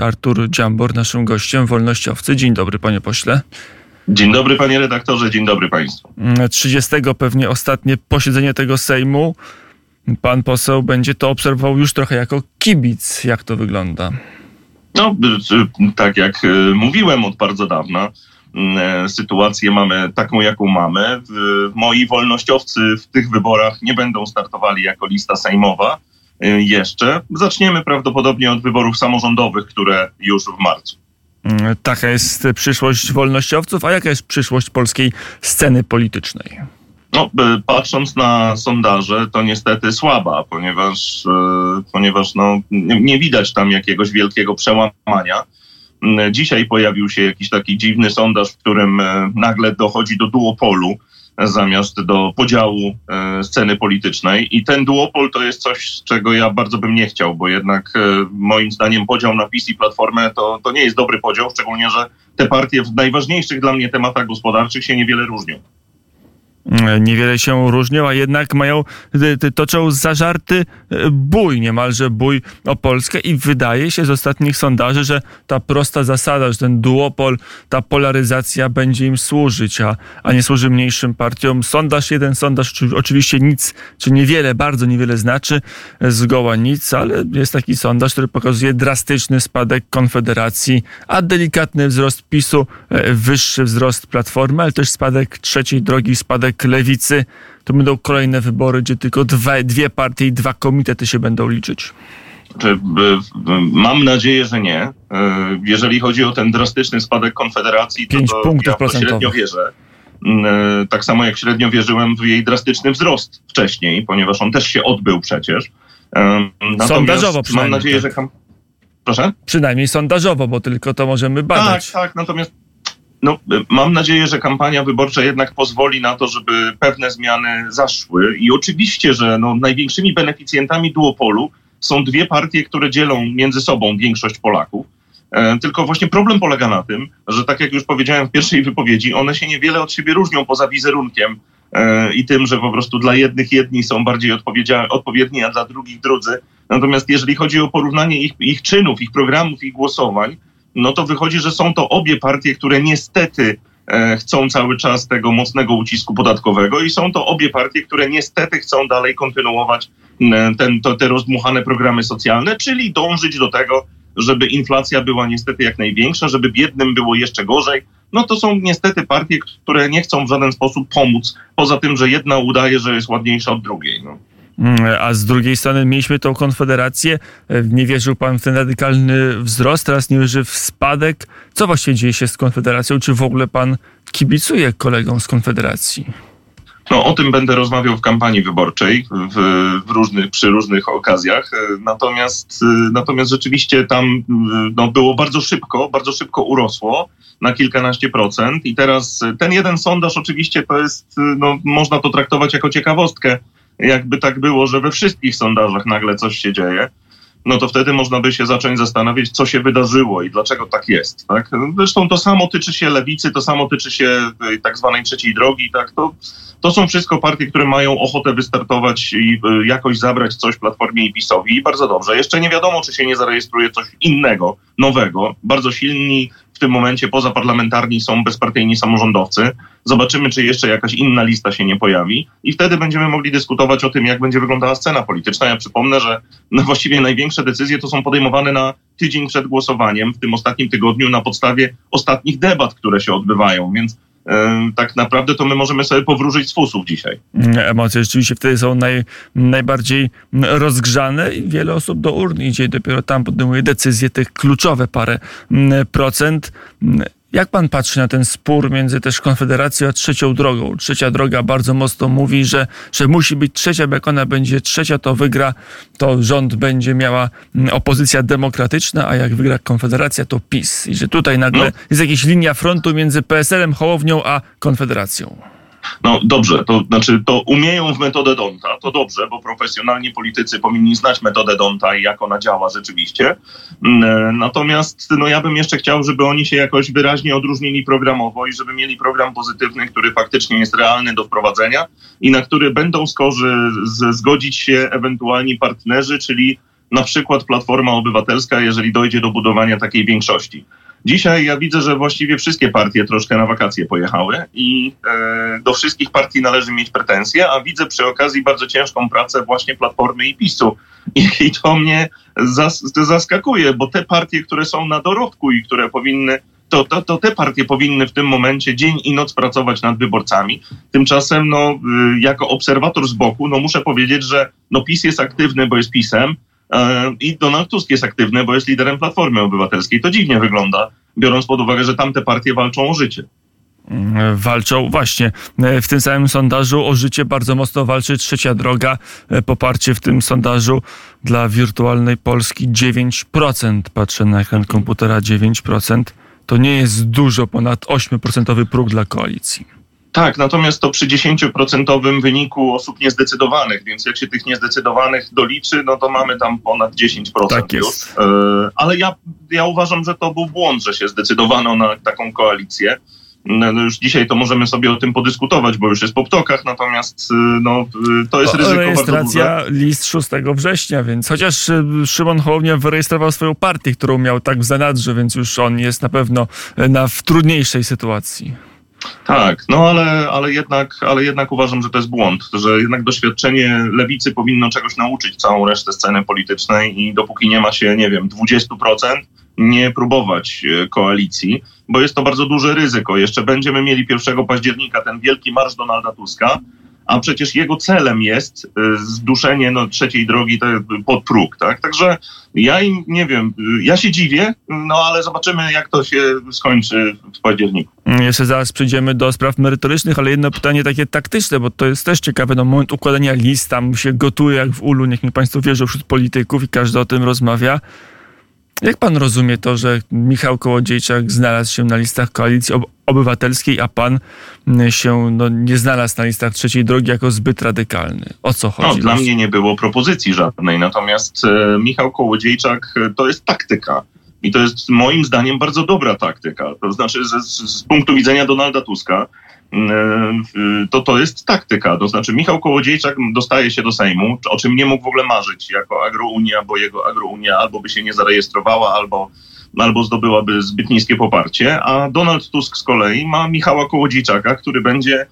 Artur Dziambor, naszym gościem, wolnościowcy. Dzień dobry, panie pośle. Dzień dobry, panie redaktorze, dzień dobry państwu. 30 pewnie ostatnie posiedzenie tego Sejmu. Pan poseł będzie to obserwował już trochę jako kibic. Jak to wygląda? No, tak jak e, mówiłem od bardzo dawna, e, sytuację mamy taką, jaką mamy. Moi wolnościowcy w tych wyborach nie będą startowali jako lista sejmowa jeszcze. Zaczniemy prawdopodobnie od wyborów samorządowych, które już w marcu. Mm, taka jest przyszłość wolnościowców, a jaka jest przyszłość polskiej sceny politycznej? No, patrząc na sondaże, to niestety słaba, ponieważ, e, ponieważ no, nie widać tam jakiegoś wielkiego przełamania. Mm, dzisiaj pojawił się jakiś taki dziwny sondaż, w którym nagle dochodzi do duopolu zamiast do podziału e, sceny politycznej. I ten duopol to jest coś, czego ja bardzo bym nie chciał, bo jednak moim zdaniem podział na PiS i Platformę to, to nie jest dobry podział, szczególnie, że te partie w najważniejszych dla mnie tematach gospodarczych się niewiele różnią. E, niewiele się różnią, a jednak mają, toczą zażarty e, bój, niemalże bój o Polskę i wydaje się z ostatnich sondaży, że ta prosta zasada, że ten duopol, ta polaryzacja będzie im służyć, a, a nie służy mniejszym partiom. Sondaż, jeden sondaż oczywiście nic, czy niewiele, bardzo niewiele znaczy, e, zgoła nic, ale jest taki sondaż, który pokazuje drastyczny spadek Konfederacji, a delikatny wzrost PiSu, wyższy wzrost Platformy, ale też spadek trzeciej drogi, spadek lewicy, to będą kolejne wybory, gdzie tylko dwa, dwie partie i dwa komitety się będą liczyć? Mam nadzieję, że nie. E, jeżeli chodzi o ten drastyczny spadek Konfederacji, to, 5 to punktów ja średnio wierzę. E, tak samo jak średnio wierzyłem w jej drastyczny wzrost wcześniej, ponieważ on też się odbył przecież. E, natomiast sondażowo Mam nadzieję, tak. że... Proszę? Przynajmniej sondażowo, bo tylko to możemy badać. Tak, tak. Natomiast no, mam nadzieję, że kampania wyborcza jednak pozwoli na to, żeby pewne zmiany zaszły. I oczywiście, że no, największymi beneficjentami duopolu są dwie partie, które dzielą między sobą większość Polaków. E, tylko właśnie problem polega na tym, że tak jak już powiedziałem w pierwszej wypowiedzi, one się niewiele od siebie różnią poza wizerunkiem e, i tym, że po prostu dla jednych jedni są bardziej odpowiedni, a dla drugich drudzy. Natomiast jeżeli chodzi o porównanie ich, ich czynów, ich programów, ich głosowań, no to wychodzi, że są to obie partie, które niestety e, chcą cały czas tego mocnego ucisku podatkowego i są to obie partie, które niestety chcą dalej kontynuować ten, to, te rozdmuchane programy socjalne, czyli dążyć do tego, żeby inflacja była niestety jak największa, żeby biednym było jeszcze gorzej. No to są niestety partie, które nie chcą w żaden sposób pomóc, poza tym, że jedna udaje, że jest ładniejsza od drugiej. No. Mm, a z drugiej strony mieliśmy tą konfederację. E, nie wierzył pan w ten radykalny wzrost, teraz nie wierzy w spadek. Co właściwie dzieje się z konfederacją? Czy w ogóle pan kibicuje kolegom z konfederacji? No, o tym będę rozmawiał w kampanii wyborczej w, w różnych, przy różnych okazjach. E, natomiast, e, natomiast rzeczywiście tam no, było bardzo szybko, bardzo szybko urosło na kilkanaście procent. I teraz ten jeden sondaż oczywiście to jest, no, można to traktować jako ciekawostkę jakby tak było, że we wszystkich sondażach nagle coś się dzieje, no to wtedy można by się zacząć zastanawiać, co się wydarzyło i dlaczego tak jest. Tak? Zresztą to samo tyczy się lewicy, to samo tyczy się tak zwanej trzeciej drogi. Tak? To, to są wszystko partie, które mają ochotę wystartować i y, jakoś zabrać coś Platformie i PiSowi. I bardzo dobrze. Jeszcze nie wiadomo, czy się nie zarejestruje coś innego, nowego. Bardzo silni tym momencie pozaparlamentarni są bezpartyjni samorządowcy. Zobaczymy, czy jeszcze jakaś inna lista się nie pojawi i wtedy będziemy mogli dyskutować o tym, jak będzie wyglądała scena polityczna. Ja przypomnę, że no właściwie największe decyzje to są podejmowane na tydzień przed głosowaniem w tym ostatnim tygodniu na podstawie ostatnich debat, które się odbywają, więc tak naprawdę to my możemy sobie powróżyć z fusów dzisiaj. Emocje rzeczywiście wtedy są naj, najbardziej rozgrzane i wiele osób do urn idzie i dopiero tam podejmuje decyzje, tych kluczowe parę procent. Jak pan patrzy na ten spór między też Konfederacją a trzecią drogą? Trzecia droga bardzo mocno mówi, że, że musi być trzecia, bo jak ona będzie trzecia, to wygra, to rząd będzie miała mm, opozycja demokratyczna, a jak wygra Konfederacja, to PiS. I że tutaj nagle no. jest jakaś linia frontu między PSL-em, Hołownią a Konfederacją. No dobrze, to znaczy to umieją w metodę Donta, to dobrze, bo profesjonalni politycy powinni znać metodę Donta i jak ona działa rzeczywiście. Mm, e, natomiast no ja bym jeszcze chciał, żeby oni się jakoś wyraźnie odróżnili programowo i żeby mieli program pozytywny, który faktycznie jest realny do wprowadzenia i na który będą skorzy zgodzić się ewentualni partnerzy, czyli na przykład Platforma Obywatelska, jeżeli dojdzie do budowania takiej większości. Dzisiaj ja widzę, że właściwie wszystkie partie troszkę na wakacje pojechały i e, do wszystkich partii należy mieć pretensje, a widzę przy okazji bardzo ciężką pracę właśnie Platformy i PiSu. I, to mnie zas, zaskakuje, bo te partie, które są na dorodku i które powinny to, to, to, te partie powinny w tym momencie dzień i noc pracować nad wyborcami. Tymczasem, no, y, jako obserwator z boku, no, muszę powiedzieć, że no, PiS jest aktywny, bo jest PiSem, i Donald Tusk jest aktywny, bo jest liderem Platformy Obywatelskiej. To dziwnie wygląda, biorąc pod uwagę, że tamte partie walczą o życie mm, walczą właśnie e, w tym samym sondażu o życie bardzo mocno walczy trzecia droga. E, poparcie w tym sondażu dla wirtualnej Polski 9%. Patrzę na ekran komputera 9%. To nie jest dużo ponad 8% próg dla koalicji. Tak, natomiast to przy 10% wyniku osób niezdecydowanych, więc jak się tych niezdecydowanych doliczy, no to mamy tam ponad 10% tak już. Jest. E, ale ja, ja uważam, że to był błąd, że się zdecydowano na taką koalicję. No, no już dzisiaj to możemy sobie o tym podyskutować, bo już jest po ptokach, natomiast y, no, y, to jest ryzyko Rejestracja bardzo duże. list 6 września, więc chociaż y, Szymon Hołownia wyrejestrował swoją partię, którą miał tak w zanadrzu, więc już on jest na pewno na, w trudniejszej sytuacji. Tak, no ale, ale, jednak, ale jednak uważam, że to jest błąd, że jednak doświadczenie lewicy powinno czegoś nauczyć całą resztę sceny politycznej i dopóki nie ma się, nie wiem, 20%, nie próbować e, koalicji, bo jest to bardzo duże ryzyko. Jeszcze będziemy mieli 1 października ten wielki marsz Donalda Tuska, a przecież jego celem jest y, zduszenie no, trzeciej drogi pod próg, tak? Także ja im nie wiem, y, ja się dziwię, no ale zobaczymy, jak to się skończy w październiku. Jeszcze zaraz przejdziemy do spraw merytorycznych, ale jedno pytanie takie taktyczne, bo to jest też ciekawe, no moment układania list tam się gotuje jak w ulu, niech mi państwo wierzą wśród polityków i każdy o tym rozmawia. Jak pan rozumie to, że Michał Kołodziejczak znalazł się na listach koalicji obywatelskiej, a pan mm, się no, nie znalazł na listach trzeciej drogi jako zbyt radykalny? O co chodzi? No, dla mnie nie było propozycji żadnej, natomiast e, Michał Kołodziejczak e, to jest taktyka. I to jest moim zdaniem bardzo dobra taktyka. To znaczy, z, z punktu widzenia Donalda Tuska, E, to to jest taktyka. To znaczy Michał Kołodziejczak dostaje się do Sejmu, o czym nie mógł w ogóle marzyć jako agrounia, bo jego agrounia albo by się nie zarejestrowała, albo, albo zdobyłaby zbyt niskie poparcie, a Donald Tusk z kolei ma Michała Kołodziejczaka, który będzie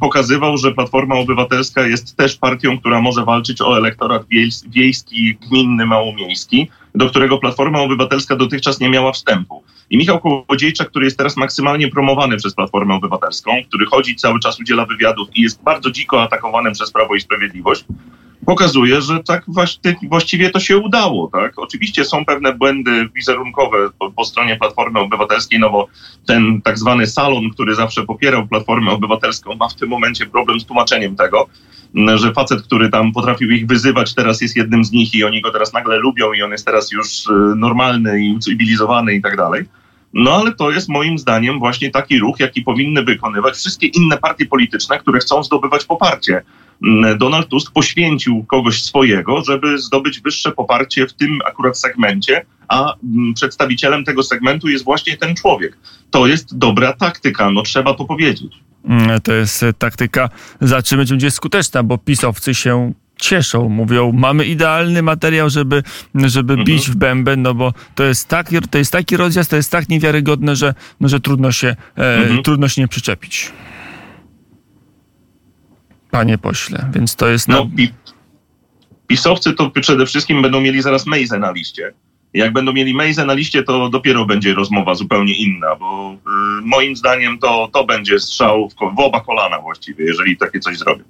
pokazywał, że Platforma Obywatelska jest też partią, która może walczyć o elektorat wiejski, gminny, małomiejski, do którego Platforma Obywatelska dotychczas nie miała wstępu. I Michał Kołodziejczak, który jest teraz maksymalnie promowany przez Platformę Obywatelską, który chodzi cały czas, udziela wywiadów i jest bardzo dziko atakowany przez Prawo i Sprawiedliwość, pokazuje, że tak właściwie to się udało. Tak? Oczywiście są pewne błędy wizerunkowe po, po, stronie Platformy Obywatelskiej, no bo ten tak zwany salon, który zawsze popierał Platformę Obywatelską, ma w tym momencie problem z tłumaczeniem tego, że facet, który tam potrafił ich wyzywać, teraz jest jednym z nich i oni go teraz nagle lubią i on jest teraz już e, normalny i ucywilizowany i tak dalej. No ale to jest moim zdaniem właśnie taki ruch, jaki powinny wykonywać wszystkie inne partie polityczne, które chcą zdobywać poparcie. Mm, Donald Tusk poświęcił kogoś swojego, żeby zdobyć wyższe poparcie w tym akurat segmencie, a mm, przedstawicielem tego segmentu jest właśnie ten człowiek. To jest dobra taktyka, no trzeba to powiedzieć. Mm, to jest e, taktyka, zobaczymy, czy będzie skuteczna, bo pisowcy się cieszą, mówią, mamy idealny materiał, żeby, żeby mhm. bić w bęben, no bo to jest, taki, to jest taki rozjazd, to jest tak niewiarygodne, że, no, że trudno, się, e, mhm. trudno się nie przyczepić. Panie pośle, więc to jest... No, no pisowcy to przede wszystkim będą mieli zaraz Mejzę na liście. Jak będą mieli Mejzę na liście, to dopiero będzie rozmowa zupełnie inna, bo y, moim zdaniem to, to będzie strzał w, w oba kolana właściwie, jeżeli takie coś zrobią.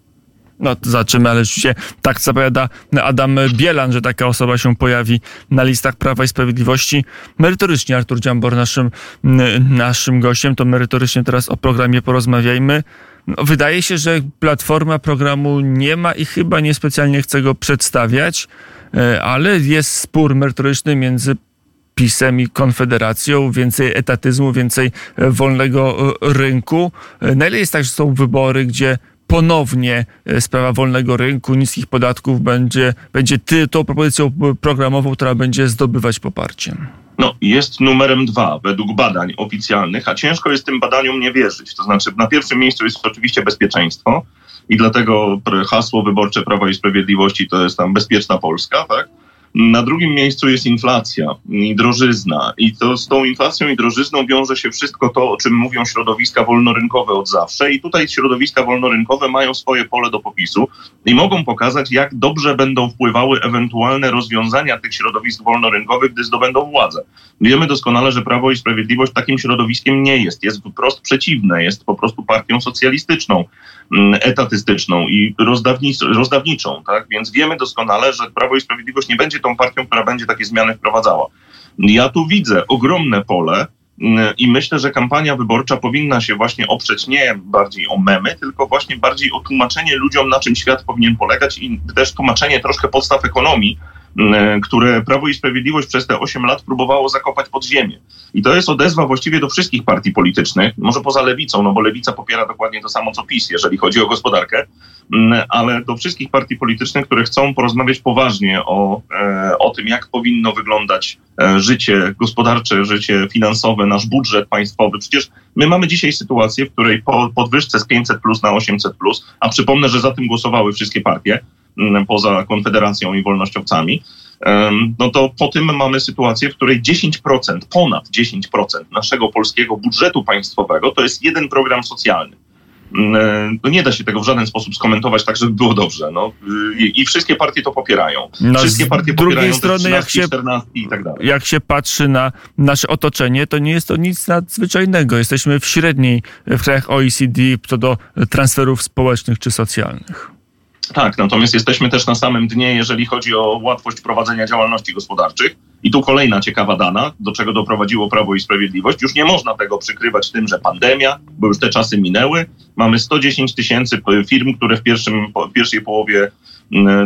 No to zobaczymy, ale rzeczywiście tak zapowiada Adam Bielan, że taka osoba się pojawi na listach Prawa i Sprawiedliwości. Merytorycznie Artur Dziambor naszym, naszym gościem, to merytorycznie teraz o programie porozmawiajmy. No, wydaje się, że Platforma programu nie ma i chyba niespecjalnie chce go przedstawiać, e, ale jest spór merytoryczny między PiSem i Konfederacją, więcej etatyzmu, więcej e, wolnego e, rynku. Na ile jest tak, że są wybory, gdzie ponownie sprawa wolnego rynku, niskich podatków będzie, będzie ty, tą propozycją programową, która będzie zdobywać poparcie? No, jest numerem dwa według badań oficjalnych, a ciężko jest tym badaniom nie wierzyć. To znaczy, na pierwszym miejscu jest oczywiście bezpieczeństwo i dlatego hasło wyborcze Prawa i Sprawiedliwości to jest tam bezpieczna Polska, tak? Na drugim miejscu jest inflacja i drożyzna. I to z tą inflacją i drożyzną wiąże się wszystko to, o czym mówią środowiska wolnorynkowe od zawsze. I tutaj środowiska wolnorynkowe mają swoje pole do popisu i mogą pokazać, jak dobrze będą wpływały ewentualne rozwiązania tych środowisk wolnorynkowych, gdy zdobędą władzę. Wiemy doskonale, że Prawo i Sprawiedliwość takim środowiskiem nie jest. Jest wprost przeciwne, jest po prostu partią socjalistyczną, mm, etatystyczną i rozdawniczą. Tak? Więc wiemy doskonale, że Prawo i Sprawiedliwość nie będzie tą partią, która będzie takie zmiany wprowadzała. Ja tu widzę ogromne pole mm, i myślę, że kampania wyborcza powinna się właśnie oprzeć nie bardziej o memy, tylko właśnie bardziej o tłumaczenie ludziom, na czym świat powinien polegać i też tłumaczenie troszkę podstaw ekonomii, które Prawo i Sprawiedliwość przez te 8 lat próbowało zakopać pod ziemię. I to jest odezwa właściwie do wszystkich partii politycznych, może poza lewicą, no bo lewica popiera dokładnie to samo co PiS, jeżeli chodzi o gospodarkę, mm, ale do wszystkich partii politycznych, które chcą porozmawiać poważnie o, e, o tym, jak powinno wyglądać e, życie gospodarcze, życie finansowe, nasz budżet państwowy. Przecież my mamy dzisiaj sytuację, w której po podwyżce z 500 plus na 800 plus, a przypomnę, że za tym głosowały wszystkie partie, poza Konfederacją i wolnościowcami, no to po tym mamy sytuację, w której 10%, ponad 10% naszego polskiego budżetu państwowego to jest jeden program socjalny. Mm, no nie da się tego w żaden sposób skomentować tak, żeby było dobrze. No, i, wszystkie partie to popierają. No, wszystkie partie z drugiej popierają strony, 13, jak się, 14 i tak dalej. Jak się patrzy na nasze otoczenie, to nie jest to nic nadzwyczajnego. Jesteśmy w średniej w krajach OECD co do transferów społecznych czy socjalnych. Tak, natomiast jesteśmy też na samym dnie, jeżeli chodzi o łatwość prowadzenia działalności gospodarczych. I tu kolejna ciekawa dana, do czego doprowadziło Prawo i Sprawiedliwość. Już nie można tego przykrywać tym, że pandemia, bo już te czasy minęły. Mamy 110 tysięcy firm, które w, pierwszym, w pierwszej połowie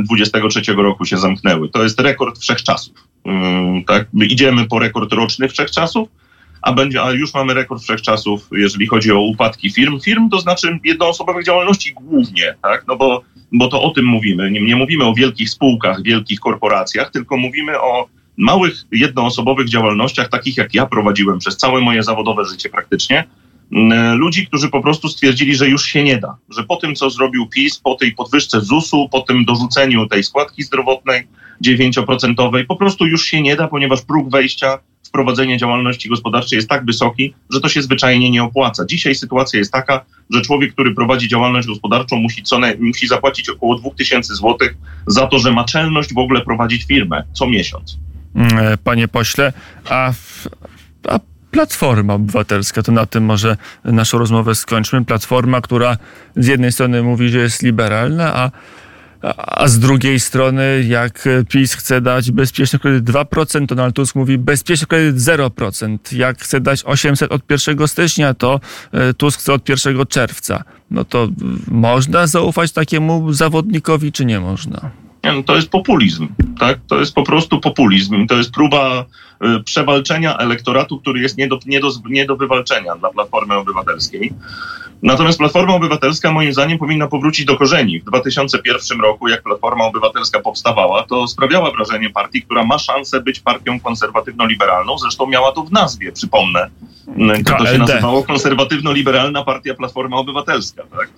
2023 mm, roku się zamknęły. To jest rekord wszechczasów. Mm, tak? My idziemy po rekord roczny wszechczasów, a, będzie, a już mamy rekord wszechczasów, jeżeli chodzi o upadki firm. Firm to znaczy jednoosobowych działalności głównie, tak? no bo bo to o tym mówimy. Nie, nie mówimy o wielkich spółkach, wielkich korporacjach, tylko mówimy o małych, jednoosobowych działalnościach, takich jak ja prowadziłem przez całe moje zawodowe życie praktycznie. Mm, ludzi, którzy po prostu stwierdzili, że już się nie da, że po tym, co zrobił PiS, po tej podwyżce ZUS-u, po tym dorzuceniu tej składki zdrowotnej 9%, po prostu już się nie da, ponieważ próg wejścia wprowadzenie działalności gospodarczej jest tak wysoki, że to się zwyczajnie nie opłaca. Dzisiaj sytuacja jest taka, że człowiek, który prowadzi działalność gospodarczą, musi, co ne, musi zapłacić około 2000 zł za to, że ma czelność w ogóle prowadzić firmę co miesiąc. Mm, e, panie pośle, a, a Platforma Obywatelska, to na tym może naszą rozmowę skończmy. Platforma, która z jednej strony mówi, że jest liberalna, a a z drugiej strony, jak PiS chce dać bezpieczny kredyt 2%, to Donald Tusk mówi bezpieczny kredyt 0%. Jak chce dać 800 od 1 stycznia, to e, Tusk chce od 1 czerwca. No to można zaufać takiemu zawodnikowi, czy nie można? Nie, no to jest populizm, tak? To jest po prostu populizm. To jest próba y, przewalczenia elektoratu, który jest nie do, nie, do, nie do wywalczenia dla Platformy Obywatelskiej. Natomiast Platforma Obywatelska moim zdaniem powinna powrócić do korzeni. W 2001 roku, jak Platforma Obywatelska powstawała, to sprawiała wrażenie partii, która ma szansę być partią konserwatywno-liberalną. Zresztą miała to w nazwie, przypomnę. To się nazywało Konserwatywno-Liberalna Partia Platforma Obywatelska. Tak?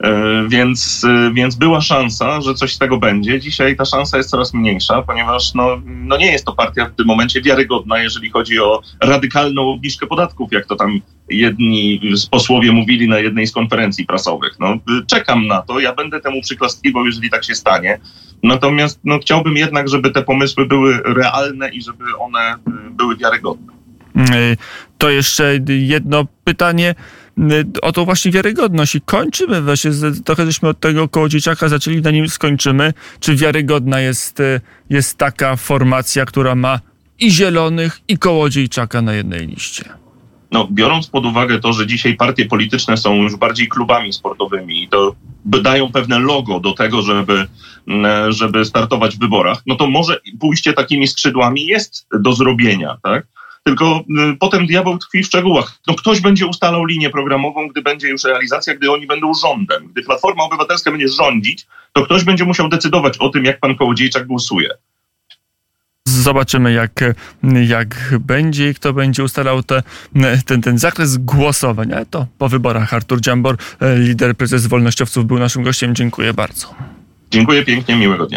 E, więc, e, więc była szansa, że coś z tego będzie. Dzisiaj ta szansa jest coraz mniejsza, ponieważ no, no nie jest to partia w tym momencie wiarygodna, jeżeli chodzi o radykalną obniżkę podatków, jak to tam jedni posłowie mówili na jednej z konferencji prasowych. No, czekam na to, ja będę temu przyklaskiwał, jeżeli tak się stanie. Natomiast no, chciałbym jednak, żeby te pomysły były realne i żeby one e, były wiarygodne. To jeszcze jedno pytanie o to właśnie wiarygodność i kończymy właśnie, trochę żeśmy od tego koło dzieciaka zaczęli, na nim skończymy. Czy wiarygodna jest, e, jest taka formacja, która ma i zielonych, i kołodziejczaka na jednej liście? No, biorąc pod uwagę to, że dzisiaj partie polityczne są już bardziej klubami sportowymi i to dają pewne logo do tego, żeby, żeby startować w wyborach, no to może pójście takimi skrzydłami jest do zrobienia, tak? Tylko y, potem diabeł tkwi w szczegółach. No ktoś będzie ustalał linię programową, gdy będzie już realizacja, gdy oni będą rządem. Gdy Platforma Obywatelska będzie rządzić, to ktoś będzie musiał decydować o tym, jak pan Kołodziejczak głosuje. Zobaczymy, jak, jak będzie i kto będzie ustalał te, ten, ten zakres głosowań. Ale to po wyborach. Artur Dziambor, lider prezes wolnościowców, był naszym gościem. Dziękuję bardzo. Dziękuję pięknie, miłego dnia.